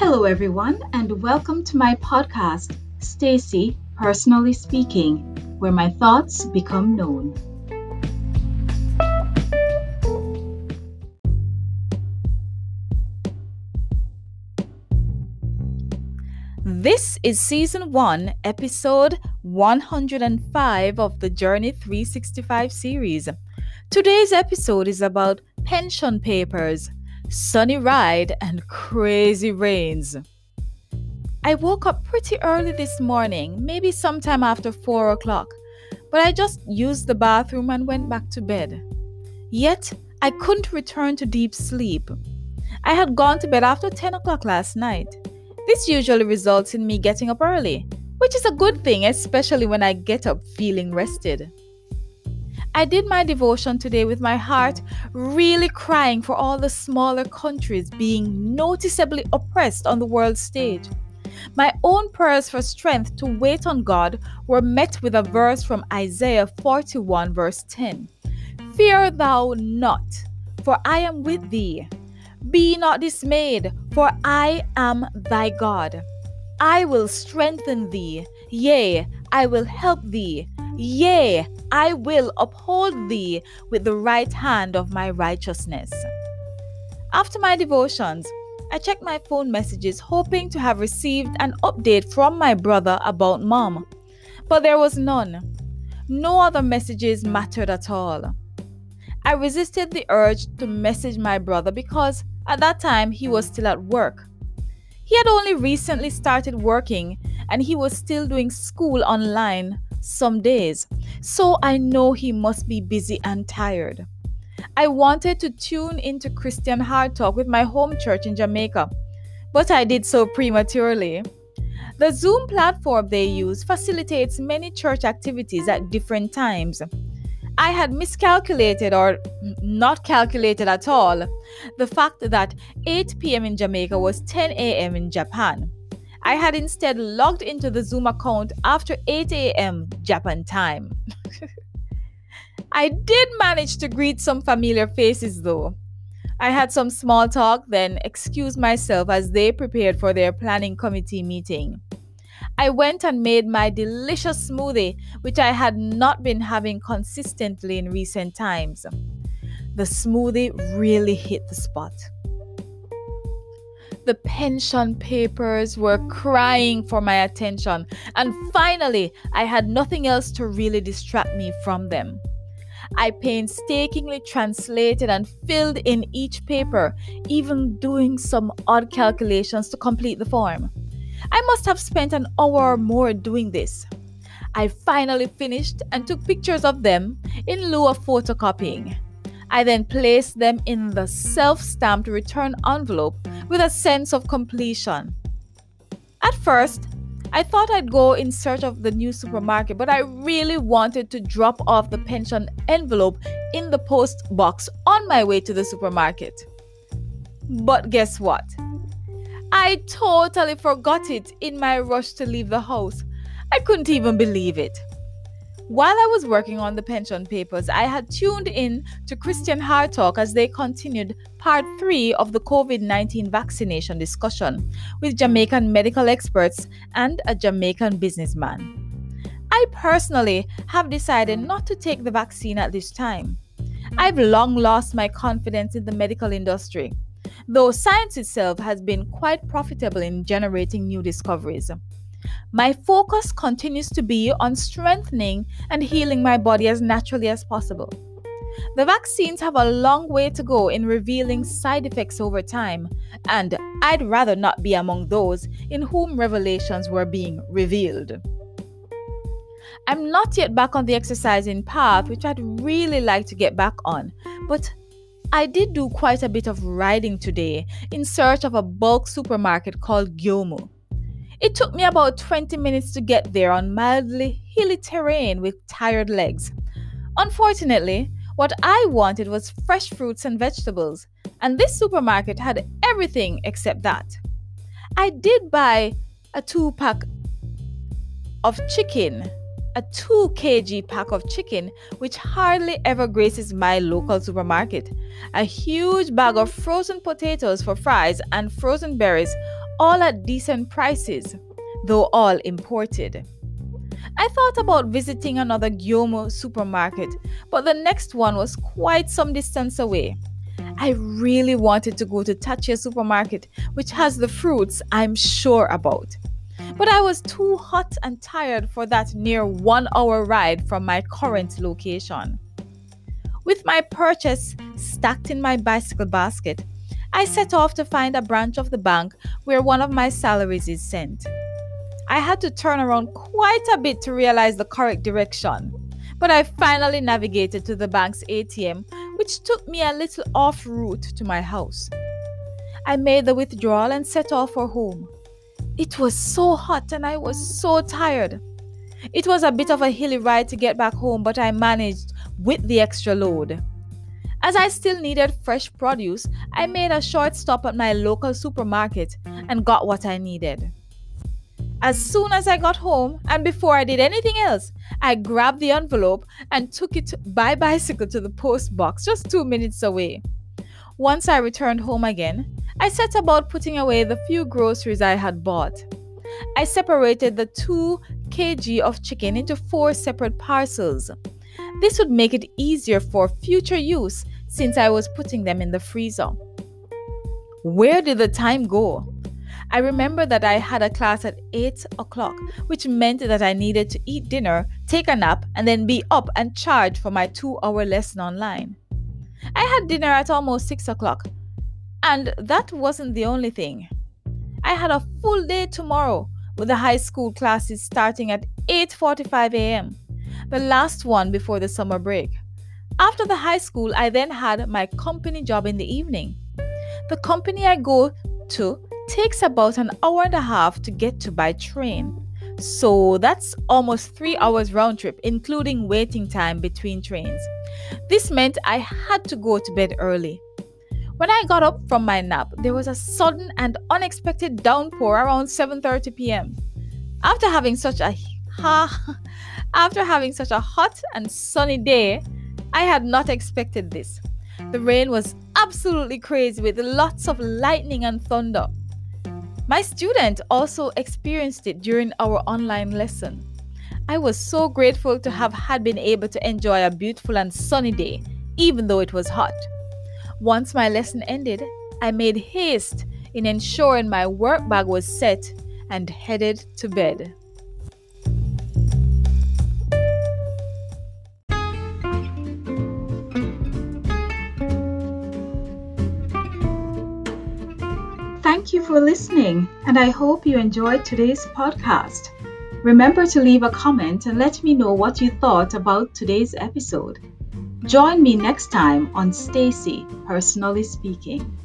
Hello, everyone, and welcome to my podcast, Stacy Personally Speaking, where my thoughts become known. This is season 1, episode 105 of the Journey 365 series. Today's episode is about pension papers, sunny ride, and crazy rains. I woke up pretty early this morning, maybe sometime after 4 o'clock, but I just used the bathroom and went back to bed. Yet, I couldn't return to deep sleep. I had gone to bed after 10 o'clock last night. This usually results in me getting up early, which is a good thing, especially when I get up feeling rested. I did my devotion today with my heart really crying for all the smaller countries being noticeably oppressed on the world stage. My own prayers for strength to wait on God were met with a verse from Isaiah 41, verse 10 Fear thou not, for I am with thee. Be not dismayed, for I am thy God. I will strengthen thee, yea, I will help thee. Yea, I will uphold thee with the right hand of my righteousness. After my devotions, I checked my phone messages hoping to have received an update from my brother about mom, but there was none. No other messages mattered at all. I resisted the urge to message my brother because at that time he was still at work. He had only recently started working and he was still doing school online some days, so I know he must be busy and tired. I wanted to tune into Christian Hard Talk with my home church in Jamaica, but I did so prematurely. The Zoom platform they use facilitates many church activities at different times. I had miscalculated or not calculated at all the fact that 8 p.m. in Jamaica was 10 a.m. in Japan. I had instead logged into the Zoom account after 8 a.m. Japan time. I did manage to greet some familiar faces though. I had some small talk, then excused myself as they prepared for their planning committee meeting. I went and made my delicious smoothie, which I had not been having consistently in recent times. The smoothie really hit the spot. The pension papers were crying for my attention, and finally, I had nothing else to really distract me from them. I painstakingly translated and filled in each paper, even doing some odd calculations to complete the form. I must have spent an hour or more doing this. I finally finished and took pictures of them in lieu of photocopying. I then placed them in the self stamped return envelope with a sense of completion. At first, I thought I'd go in search of the new supermarket, but I really wanted to drop off the pension envelope in the post box on my way to the supermarket. But guess what? I totally forgot it in my rush to leave the house. I couldn't even believe it. While I was working on the pension papers, I had tuned in to Christian Hard Talk as they continued part three of the COVID 19 vaccination discussion with Jamaican medical experts and a Jamaican businessman. I personally have decided not to take the vaccine at this time. I've long lost my confidence in the medical industry, though science itself has been quite profitable in generating new discoveries. My focus continues to be on strengthening and healing my body as naturally as possible. The vaccines have a long way to go in revealing side effects over time, and I'd rather not be among those in whom revelations were being revealed. I'm not yet back on the exercising path, which I'd really like to get back on, but I did do quite a bit of riding today in search of a bulk supermarket called Gyomu. It took me about 20 minutes to get there on mildly hilly terrain with tired legs. Unfortunately, what I wanted was fresh fruits and vegetables, and this supermarket had everything except that. I did buy a two pack of chicken, a 2 kg pack of chicken, which hardly ever graces my local supermarket, a huge bag of frozen potatoes for fries, and frozen berries, all at decent prices, though all imported. I thought about visiting another Gyomu supermarket, but the next one was quite some distance away. I really wanted to go to Tachia supermarket, which has the fruits I'm sure about. But I was too hot and tired for that near one hour ride from my current location. With my purchase stacked in my bicycle basket, I set off to find a branch of the bank where one of my salaries is sent. I had to turn around quite a bit to realize the correct direction, but I finally navigated to the bank's ATM, which took me a little off route to my house. I made the withdrawal and set off for home. It was so hot and I was so tired. It was a bit of a hilly ride to get back home, but I managed with the extra load. As I still needed fresh produce, I made a short stop at my local supermarket and got what I needed. As soon as I got home, and before I did anything else, I grabbed the envelope and took it by bicycle to the post box just two minutes away. Once I returned home again, I set about putting away the few groceries I had bought. I separated the 2 kg of chicken into four separate parcels. This would make it easier for future use since I was putting them in the freezer. Where did the time go? I remember that I had a class at 8 o'clock, which meant that I needed to eat dinner, take a nap, and then be up and charged for my two hour lesson online. I had dinner at almost 6 o'clock, and that wasn't the only thing. I had a full day tomorrow with the high school classes starting at 8:45 a.m the last one before the summer break. After the high school, I then had my company job in the evening. The company I go to takes about an hour and a half to get to by train. So that's almost three hours round trip, including waiting time between trains. This meant I had to go to bed early. When I got up from my nap, there was a sudden and unexpected downpour around 7:30 p.m. After having such a ha after having such a hot and sunny day, I had not expected this. The rain was absolutely crazy with lots of lightning and thunder. My student also experienced it during our online lesson. I was so grateful to have had been able to enjoy a beautiful and sunny day, even though it was hot. Once my lesson ended, I made haste in ensuring my work bag was set and headed to bed. Thank you for listening, and I hope you enjoyed today's podcast. Remember to leave a comment and let me know what you thought about today's episode. Join me next time on Stacy Personally Speaking.